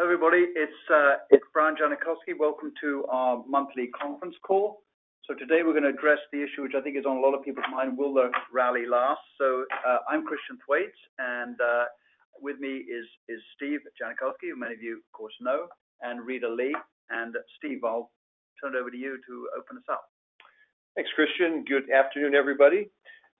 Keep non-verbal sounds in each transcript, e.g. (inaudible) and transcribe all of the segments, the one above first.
Everybody, it's uh, Brian Janachowski. Welcome to our monthly conference call. So today we're gonna address the issue which I think is on a lot of people's mind, will the rally last? So, uh, I'm Christian Thwaites, and uh, with me is Steve Janachowski, who many of you of course know, and Rita Lee. And Steve, I'll turn it over to you to open us up. Thanks, Christian. Good afternoon, everybody.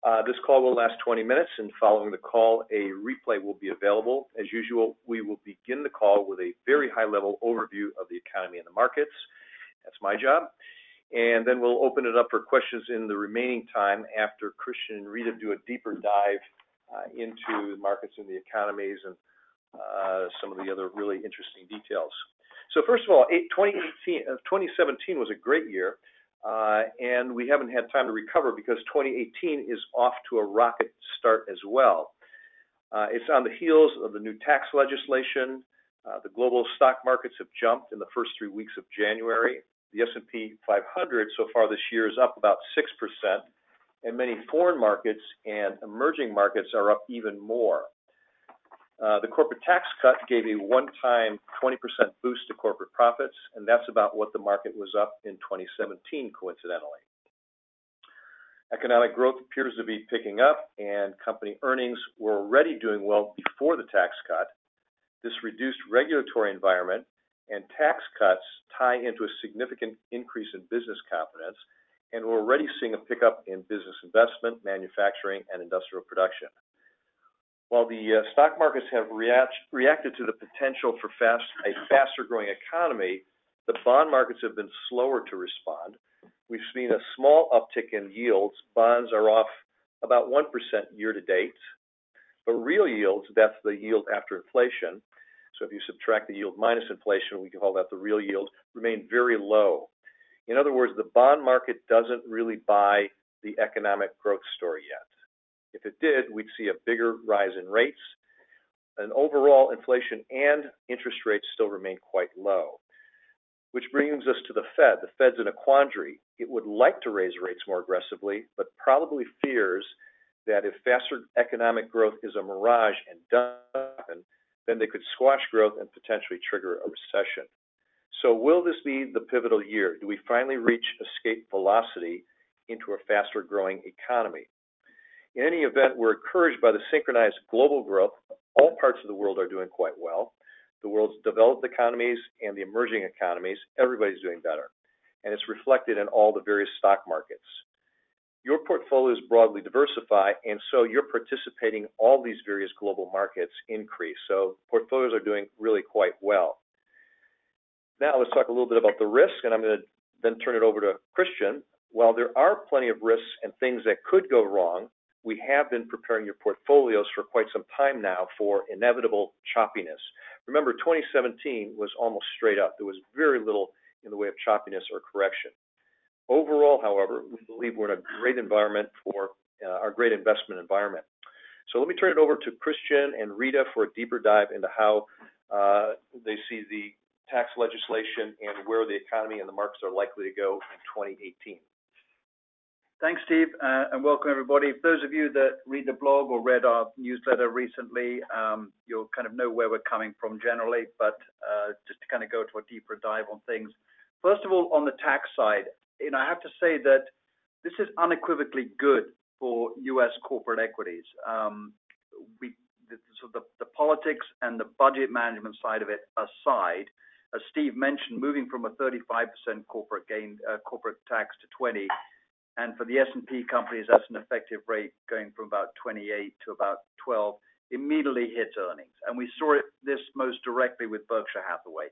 Uh, this call will last 20 minutes, and following the call, a replay will be available. As usual, we will begin the call with a very high-level overview of the economy and the markets. That's my job. And then we'll open it up for questions in the remaining time after Christian and Rita do a deeper dive uh, into the markets and the economies and uh, some of the other really interesting details. So, First of all, 2017 was a great year, Uh, and we haven't had time to recover because 2018 is off to a rocket start as well. Uh, it's on the heels of the new tax legislation. Uh, the global stock markets have jumped in the first three weeks of January. The S&P 500 so far this year is up about 6%, and many foreign markets and emerging markets are up even more. Uh, the corporate tax cut gave a one-time 20% boost to corporate profits, and that's about what the market was up in 2017, coincidentally. Economic growth appears to be picking up, and company earnings were already doing well before the tax cut. This reduced regulatory environment and tax cuts tie into a significant increase in business confidence, and we're already seeing a pickup in business investment, manufacturing, and industrial production. While the uh, stock markets have reacted to the potential for a faster-growing economy, the bond markets have been slower to respond. We've seen a small uptick in yields. Bonds are off about 1% year to date. But real yields, that's the yield after inflation, so if you subtract the yield minus inflation, we can call that the real yield, remain very low. In other words, the bond market doesn't really buy the economic growth story yet. If it did, we'd see a bigger rise in rates. And overall inflation and interest rates still remain quite low. Which brings us to the Fed. The Fed's in a quandary. It would like to raise rates more aggressively, but probably fears that if faster economic growth is a mirage and doesn't happen, then they could squash growth and potentially trigger a recession. So, will this be the pivotal year? Do we finally reach escape velocity into a faster-growing economy? In any event, we're encouraged by the synchronized global growth. All parts of the world are doing quite well. The world's developed economies and the emerging economies, everybody's doing better, and it's reflected in all the various stock markets. Your portfolio is broadly diversified, and so you're participating in all these various global markets increase. So portfolios are doing really quite well. Now let's talk a little bit about the risk, and I'm gonna then turn it over to Christian. While there are plenty of risks and things that could go wrong, we have been preparing your portfolios for quite some time now for inevitable choppiness. Remember, 2017 was almost straight up. There was very little in the way of choppiness or correction. Overall, however, we believe we're in a great environment for uh, our great investment environment. So let me turn it over to Christian and Rita for a deeper dive into how uh, they see the tax legislation and where the economy and the markets are likely to go in 2018. Thanks, Steve, uh, and welcome everybody. Those of you that read the blog or read our newsletter recently, um, you'll kind of know where we're coming from generally. But uh, just to kind of go to a deeper dive on things. First of all, on the tax side, you know, I have to say that this is unequivocally good for U.S. corporate equities. Um, the politics and the budget management side of it aside, as Steve mentioned, moving from a 35% corporate gain, uh, corporate tax to 20%, and for the S&P companies, that's an effective rate going from about 28 to about 12, immediately hits earnings. And we saw this most directly with Berkshire Hathaway,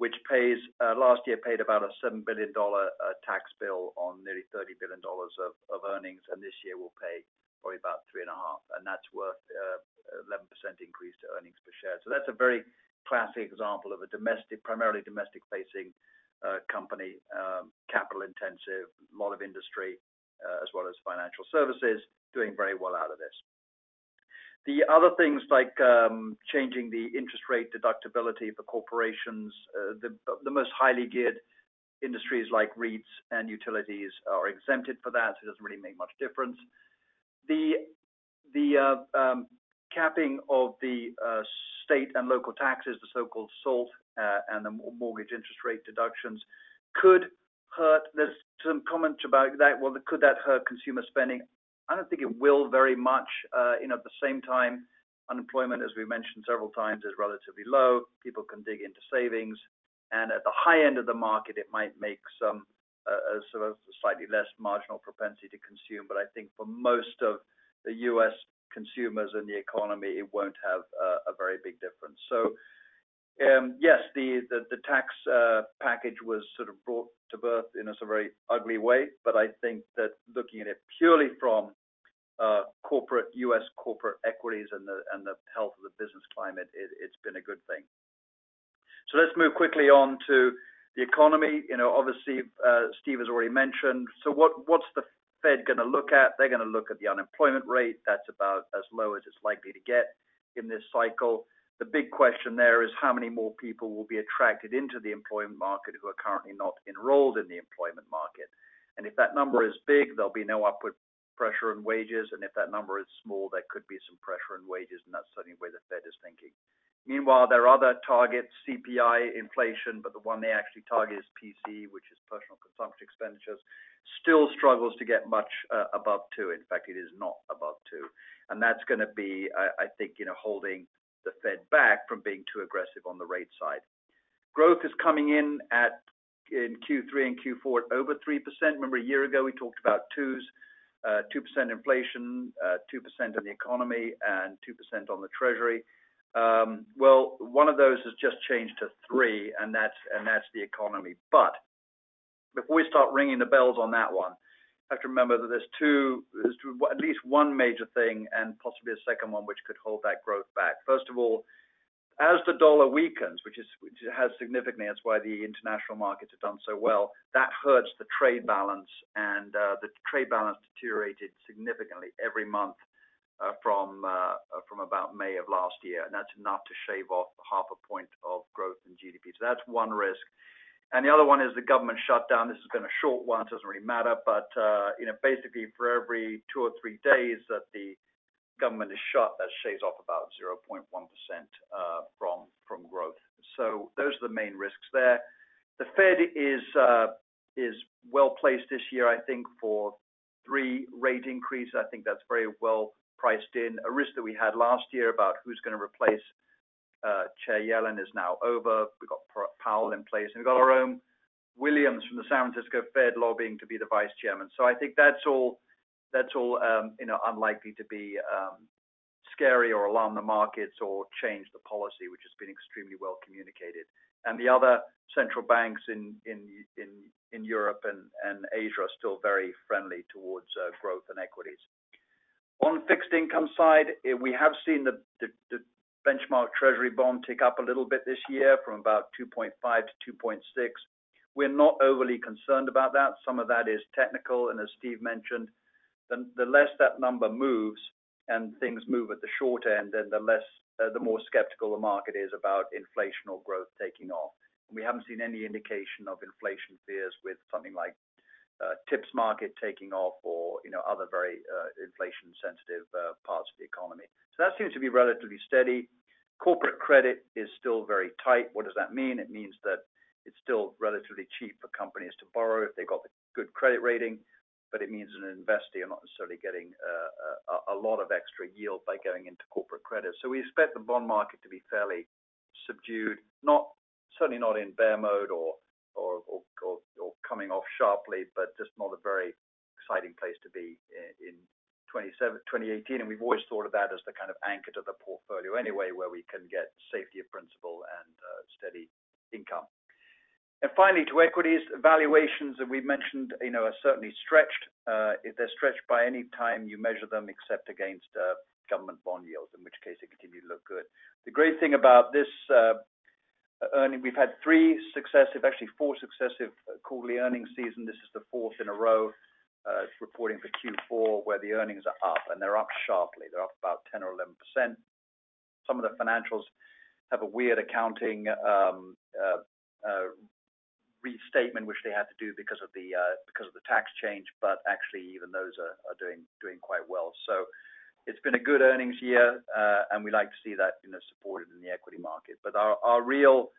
which uh, last year paid about a $7 billion uh, tax bill on nearly $30 billion of earnings, and this year will pay probably about $3.5 billion, and that's worth uh, 11% increase to earnings per share. So that's a very classic example of a domestic, primarily domestic-facing company, um, capital intensive, a lot of industry, uh, as well as financial services, doing very well out of this. The other things like um, changing the interest rate deductibility for corporations, uh, the most highly geared industries like REITs and utilities are exempted for that, so it doesn't really make much difference. The uh, um, capping of the state and local taxes, the so-called SALT, Uh, and the mortgage interest rate deductions could hurt. There's some comments about that. Well, could that hurt consumer spending? I don't think it will very much. Uh, you know, at the same time, unemployment, as we mentioned several times, is relatively low. People can dig into savings. And at the high end of the market, it might make some uh, sort of slightly less marginal propensity to consume. But I think for most of the U.S. consumers and the economy, it won't have a very big difference. Um, yes, the tax uh, package was sort of brought to birth in a very ugly way. But I think that looking at it purely from uh, corporate U.S. corporate equities and the and the health of the business climate, it's been a good thing. So let's move quickly on to the economy. You know, obviously, uh, Steve has already mentioned. So what what's the Fed gonna look at? They're gonna look at the unemployment rate. That's about as low as it's likely to get in this cycle. The big question there is how many more people will be attracted into the employment market who are currently not enrolled in the employment market. And if that number is big, there'll be no upward pressure on wages. And if that number is small, there could be some pressure on wages, and that's certainly where the Fed is thinking. Meanwhile, there are other targets, CPI, inflation, but the one they actually target is PCE, which is personal consumption expenditures, still struggles to get much uh, above 2. In fact, it is not above 2. and That's gonna be, I think, you know, holding the Fed back from being too aggressive on the rate side. Growth is coming in at, in Q3 and Q4 at over 3%. Remember a year ago, we talked about 2s, 2% uh, inflation, uh, 2% in the economy, and 2% on the Treasury. Um, well, one of those has just changed to 3, and that's and that's the economy. But before we start ringing the bells on that one, have to remember that there's two, there's at least one major thing and possibly a second one which could hold that growth back. First of all, as the dollar weakens, which it has significantly, that's why the international markets have done so well, that hurts the trade balance. And uh, the trade balance deteriorated significantly every month uh, uh, from about May of last year. And that's enough to shave off half a point of growth in GDP. So that's one risk. And the other one is the government shutdown. This has been a short one, it doesn't really matter. But you know, basically for every two or three days that the government is shut, that shaves off about 0.1% from from growth. So those are the main risks there. The Fed is uh is well-placed this year, I think, for three rate increases. I think that's very well priced in. A risk that we had last year about who's gonna replace Uh, Chair Yellen is now over. We've got Powell in place, and we've got our own Williams from the San Francisco Fed lobbying to be the vice chairman. So I think that's all, um, you know, unlikely to be um, scary or alarm the markets or change the policy, which has been extremely well communicated. And the other central banks in Europe and Asia are still very friendly towards uh, growth and equities. On fixed income side, eh, we have seen the benchmark Treasury bond tick up a little bit this year from about 2.5 to 2.6. We're not overly concerned about that. Some of that is technical, and as Steve mentioned, the less that number moves and things move at the short end, then the less, uh, the more skeptical the market is about inflation or growth taking off. We haven't seen any indication of inflation fears with something like Uh, TIPS market taking off or, you know, other very uh, inflation sensitive uh, parts of the economy. So that seems to be relatively steady. Corporate credit is still very tight. What does that mean? It means that it's still relatively cheap for companies to borrow if they've got the good credit rating. But it means an investor, you're not necessarily getting a lot of extra yield by going into corporate credit. So we expect the bond market to be fairly subdued, Not certainly not in bear mode or or or coming off sharply, but just not a very exciting place to be in 2018. We've always thought of that as the kind of anchor to the portfolio anyway, where we can get safety of principal and uh, steady income. And finally, to equities. Valuations that we've mentioned, you know, are certainly stretched. Uh, if they're stretched by any time you measure them except against uh, government bond yields, in which case they continue to look good. The great thing about this earning, we've had three successive, actually four successive uh, quarterly earnings season. This is the fourth in a row, uh, reporting for Q4, where the earnings are up, and they're up sharply. They're up about 10 or 11%. Some of the financials have a weird accounting um, uh, restatement, which they had to do because of the uh because of the tax change, but actually even those are doing doing quite well. It's been a good earnings year, uh, and we like to see that, you know, supported in the equity market. But our real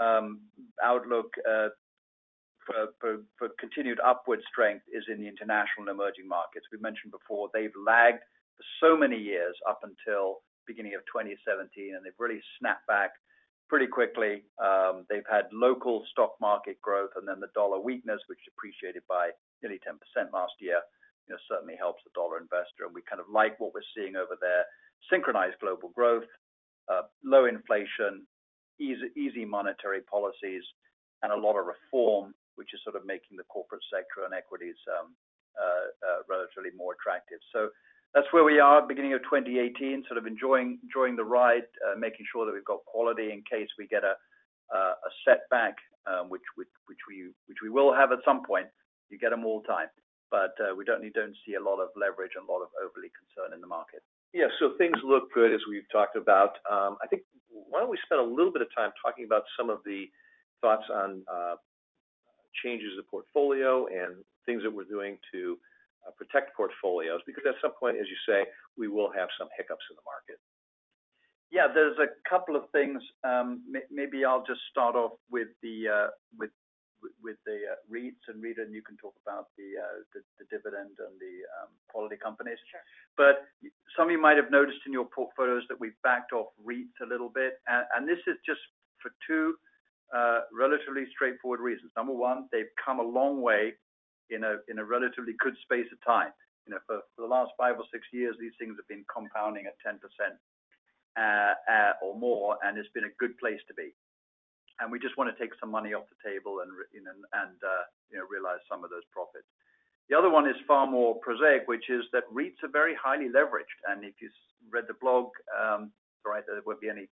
um, outlook uh, for continued upward strength is in the international and emerging markets. We mentioned before, they've lagged for so many years up until beginning of 2017, and they've really snapped back pretty quickly. Um, they've had local stock market growth, and then the dollar weakness, which appreciated by nearly 10% last year, you know, certainly helps the dollar investor. And we kind of like what we're seeing over there. Synchronized global growth, uh, low inflation, easy monetary policies, and a lot of reform, which is sort of making the corporate sector and equities um, uh, uh, relatively more attractive. So that's where we are beginning of 2018, sort of enjoying the ride, making sure that we've got quality in case we get a setback, um, which we which we which we will have at some point. You get them all the time. But uh, we don't see a lot of leverage and a lot of overly concern in the market. Yeah. So things look good as we've talked about. Um, I think why don't we spend a little bit of time talking about some of the thoughts on uh, changes to portfolio and things that we're doing to uh, protect portfolios. Because at some point, as you say, we will have some hiccups in the market. Yeah. There's a couple of things. Um, maybe I'll just start off with the Uh, REITs, and Rita, and you can talk about the uh, the dividend and the um, quality companies. Sure. Some of you might have noticed in your portfolios that we've backed off REITs a little bit. And this is just for two uh, relatively straightforward reasons. Number one, they've come a long way in a relatively good space of time. You know, for the last five or six years, these things have been compounding at 10% or more, and it's been a good place to be. And we just wanna take some money off the table and uh, know, realize some of those profits. The other one is far more prosaic, which is that REITs are very highly leveraged. And if you read the blog, um, sorry, there won't be any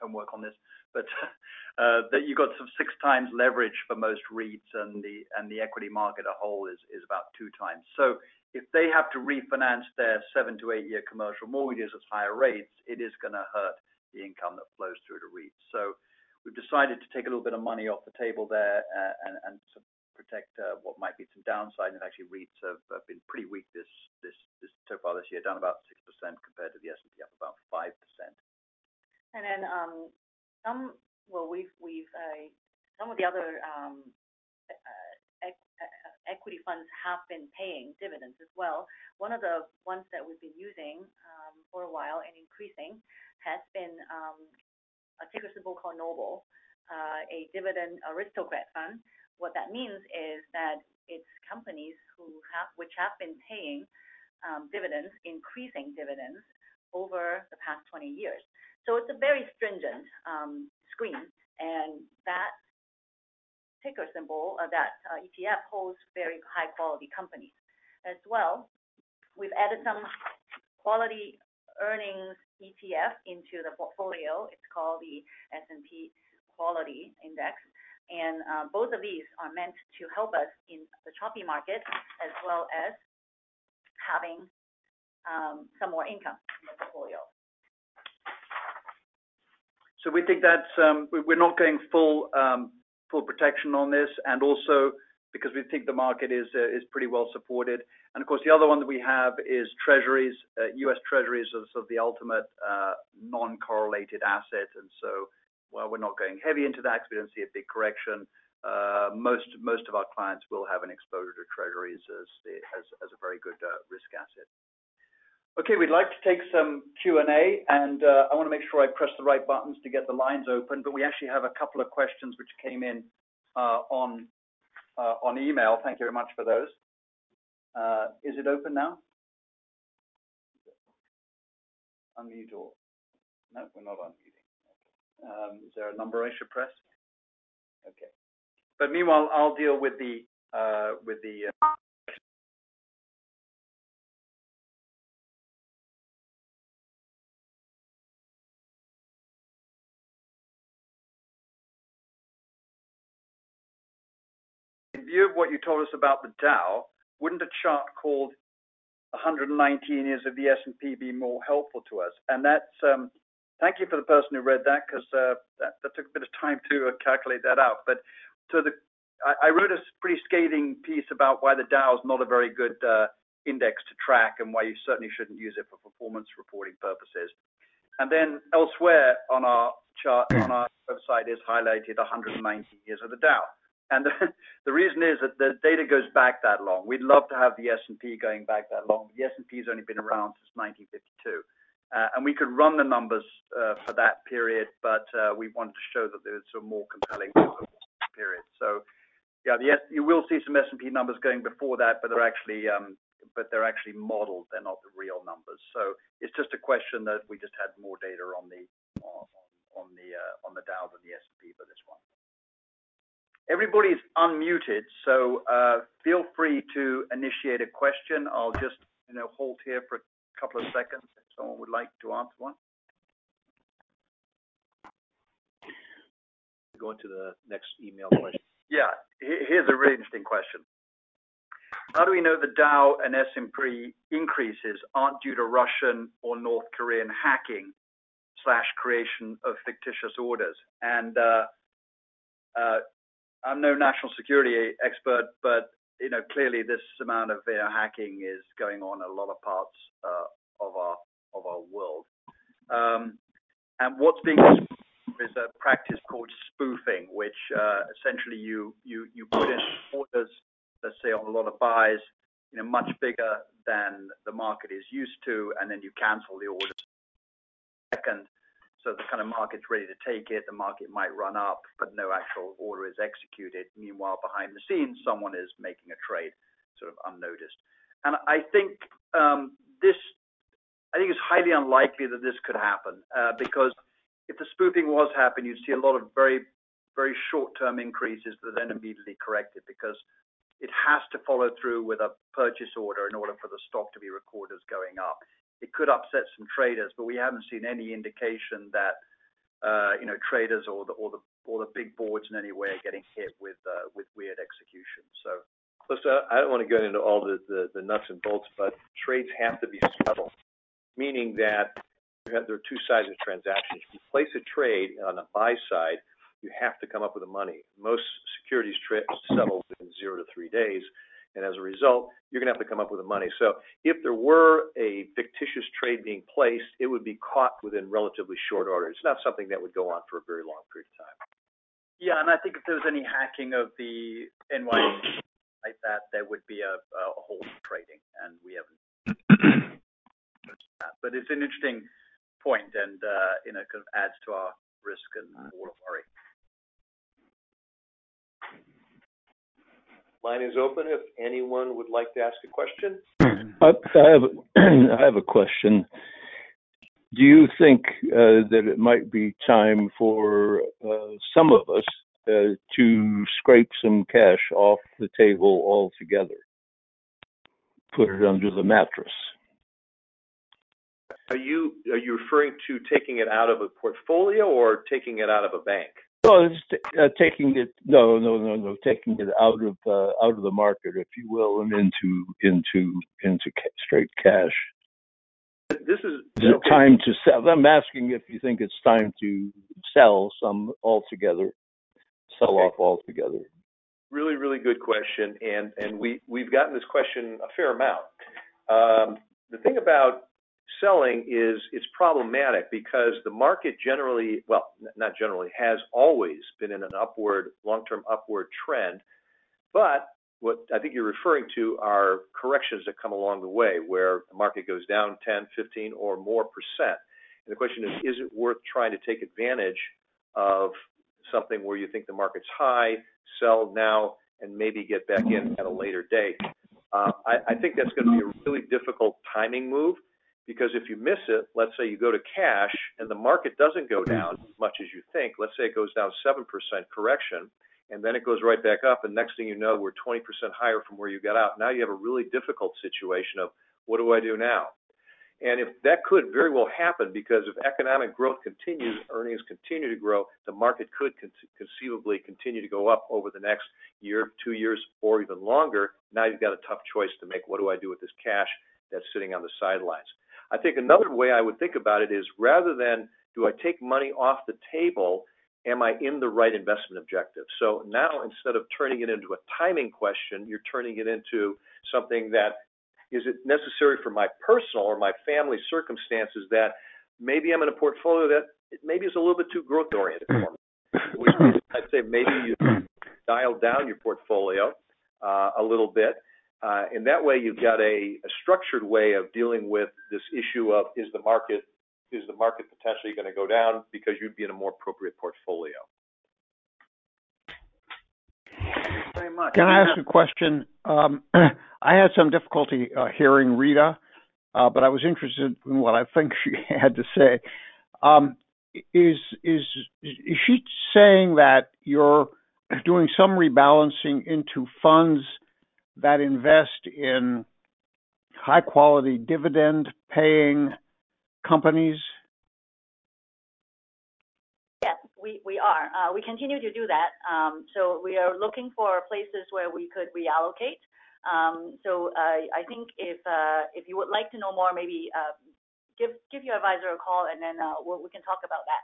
homework on this, but (laughs) uh, that you got some 6x leverage for most REITs and the equity market as a whole is about 2x. If they have to refinance their seven to eight-year commercial mortgages at higher rates, it is gonna hurt the income that flows through to REITs. We've decided to take a little bit of money off the table there, uh, and to protect uh, what might be some downside. And actually, REITs have been pretty weak this so far this year, down about 6% compared to the S&P, up about 5%. And then um some uh, of the other um, equity funds have been paying dividends as well. One of the ones that we've been using um, for a while and increasing has been um, Uh, a ticker symbol called Noble, uh, a Dividend Aristocrat fund. What that means is that it's companies which have been paying um, dividends, increasing dividends over the past 20 years. So it's a very stringent um, screen. And that ticker symbol, that uh, ETF holds very high-quality companies as well. We've added some quality earnings ETF into the portfolio. It's called the S&P Quality Index. And uh, both of these are meant to help us in the choppy market as well as having um, some more income in the portfolio. So we think that's. Um, we're not going um, full protection on this, and also because we think the market uh, is pretty well supported. And of course, the other one that we have is Treasuries. Uh, U.S. Treasuries are sort of the ultimate uh, non-correlated asset. And so while we're not going heavy into that because we don't see a big correction, most of our clients will have an exposure to Treasuries as a very good risk asset. Okay, we'd like to take some Q&A, and I wanna make sure I press the right buttons to get the lines open. But we actually have a couple of questions which came in on Uh, email. Thank you very much for those. Uh, is it open now? Unmute or. No, we're not unmuting. Um, is there a number I should press? Okay. But meanwhile, I'll deal with the. Uh, what you told us about the Dow, wouldn't a chart called 119 years of the S&P be more helpful to us? And that's. Um, thank you for the person who read that 'cause uh, that took a bit of time to uh, calculate that out. But so the, I wrote a pretty scathing piece about why the Dow is not a very good uh, index to track and why you certainly shouldn't use it for performance reporting purposes. And then elsewhere on our chart, on our website is highlighted 190 years of the Dow. And (laughs) the reason is that the data goes back that long. We'd love to have the S&P going back that long. The S&P has only been around since 1952. And We could run the numbers for that period, but we wanted to show that there's a more compelling period. So yeah, you will see some S&P numbers going before that, but they're actually um but they're actually modeled. They're not the real numbers. So it's just a question that we just had more data on the on on the uh on the Dow than the S&P for this one. Everybody's unmuted, so uh, feel free to initiate a question. I'll just, you know, hold here for a couple of seconds if someone would like to ask one. Go into the next email question. Yeah. Here's a really interesting question. How do we know the Dow and S&P increases aren't due to Russian or North Korean hacking slash creation of fictitious orders? Uh, uh, I'm no national security expert, but, you know, clearly this amount of hacking is going on in a lot of parts of our of our world. Um, and what's being is a practice called spoofing, which essentially you put in orders, let's say, on a lot of buys, you know, much bigger than the market is used to, and then you cancel the orders second. So the kind of market's ready to take it, the market might run up, but no actual order is executed. Meanwhile, behind the scenes, someone is making a trade sort of unnoticed. And I think um, this, I think it's highly unlikely that this could happen, because if the spoofing was happening, you'd see a lot of very, very short-term increases that are then immediately corrected because it has to follow through with a purchase order in order for the stock to be recorded as going up. It could upset some traders, but we haven't seen any indication that, uh, you know, traders or the big boards in any way are getting hit with uh, weird execution. Listen, I don't wanna get into all the nuts and bolts, but trades have to be settled, meaning that there are two sides of transactions. If you place a trade on the buy side, you have to come up with the money. Most securities settle within zero to three days, and as a result, you're gonna have to come up with the money. So if there were a fictitious trade being placed, it would be caught within relatively short order. It's not something that would go on for a very long period of time. Yeah. And I think if there was any hacking of the NYSE like that, there would be a halt in trading, and we haven't. (clears throat) But it's an interesting point and, uh, you know, kind of adds to our risk and worry. Line is open if anyone would like to ask a question. I (clears throat) have a question. Do you think uh, that it might be time for uh, some of us uh, to scrape some cash off the table altogether, put it under the mattress? Are you referring to taking it out of a portfolio or taking it out of a bank? No, uh, taking it no no no no taking it out of uh, out of the market, if you will, and into into into straight cash. This is. Is it time to sell? I'm asking if you think it's time to sell some altogether, sell off altogether. Really, really good question. And and We've gotten this question a fair amount. Um, the thing about selling is it's problematic because the market generally, well, not generally, has always been in an upward, long-term upward trend. But what I think you're referring to are corrections that come along the way, where the market goes down 10%, 15% or more. Percent. And the question is, is it worth trying to take advantage of something where you think the market's high, sell now, and maybe get back in at a later date? Uh, I think that's gonna be a really difficult timing move because if you miss it, let's say you go to cash and the market doesn't go down as much as you think. Let's say it goes down 7% correction, and then it goes right back up, and next thing you know, we're 20% higher from where you got out. Now you have a really difficult situation of what do I do now? And if that could very well happen because if economic growth continues, earnings continue to grow, the market could conceivably continue to go up over the next year, two years, or even longer. Now you've got a tough choice to make. What do I do with this cash that's sitting on the sidelines? I think another way I would think about it is rather than do I take money off the table, am I in the right investment objective? So now instead of turning it into a timing question, you're turning it into something that is it necessary for my personal or my family circumstances that maybe I'm in a portfolio that maybe is a little bit too growth-oriented for me? Which I'd say maybe you (clears throat) dial down your portfolio uh, a little bit. Uh, and that way, you've got a structured way of dealing with this issue of, is the market potentially gonna go down because you'd be in a more appropriate portfolio? Very much. Can I ask a question? Um, (clears throat) I had some difficulty uh, hearing Rita, uh, but I was interested in what I think (laughs) she had to say. Um, is she saying that you're doing some rebalancing into funds that invest in high-quality, dividend-paying companies? Yes, we are. Uh, we continue to do that. Um, so we are looking for places where we could reallocate. Um, so, I think uh, if you would like to know more, maybe uh, give your advisor a call, and then we can talk about that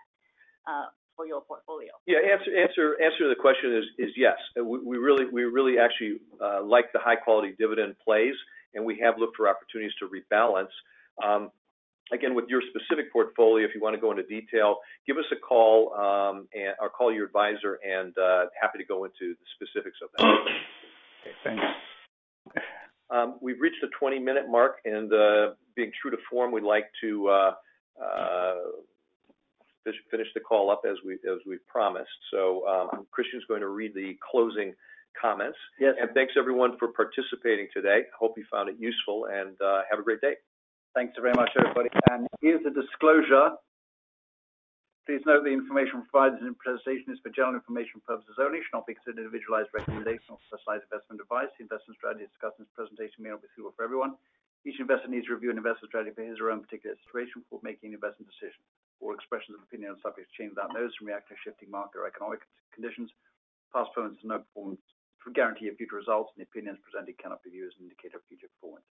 for your portfolio. Yeah, answer to the question is yes. We we really we really actually uh, like the high-quality dividend plays, and we have looked for opportunities to rebalance. Um, again, with your specific portfolio, if you want to go into detail, give us a call, um, or call your advisor, and uh, happy to go into the specifics of that. Okay, thanks. Um, we've reached the 20-minute mark, and uh, being true to form, we'd like to finish the call up as we promised. So, um, Christian's going to read the closing comments. Yes. And thanks, everyone, for participating today. I hope you found it useful, and uh, have a great day. Thanks very much, everybody. And here's a disclosure. Please note the information provided in the presentation is for general information purposes only, should not be considered individualized recommendation or specialized investment advice. The investment strategy discussed in this presentation may not be suitable for everyone. Each investor needs to review an investment strategy for his or her own particular situation before making an investment decision. All expressions of opinion are subject to change without notice and react to shifting market or economic conditions. Past performance is no guarantee of future results, and the opinions presented cannot be used as an indicator of future performance.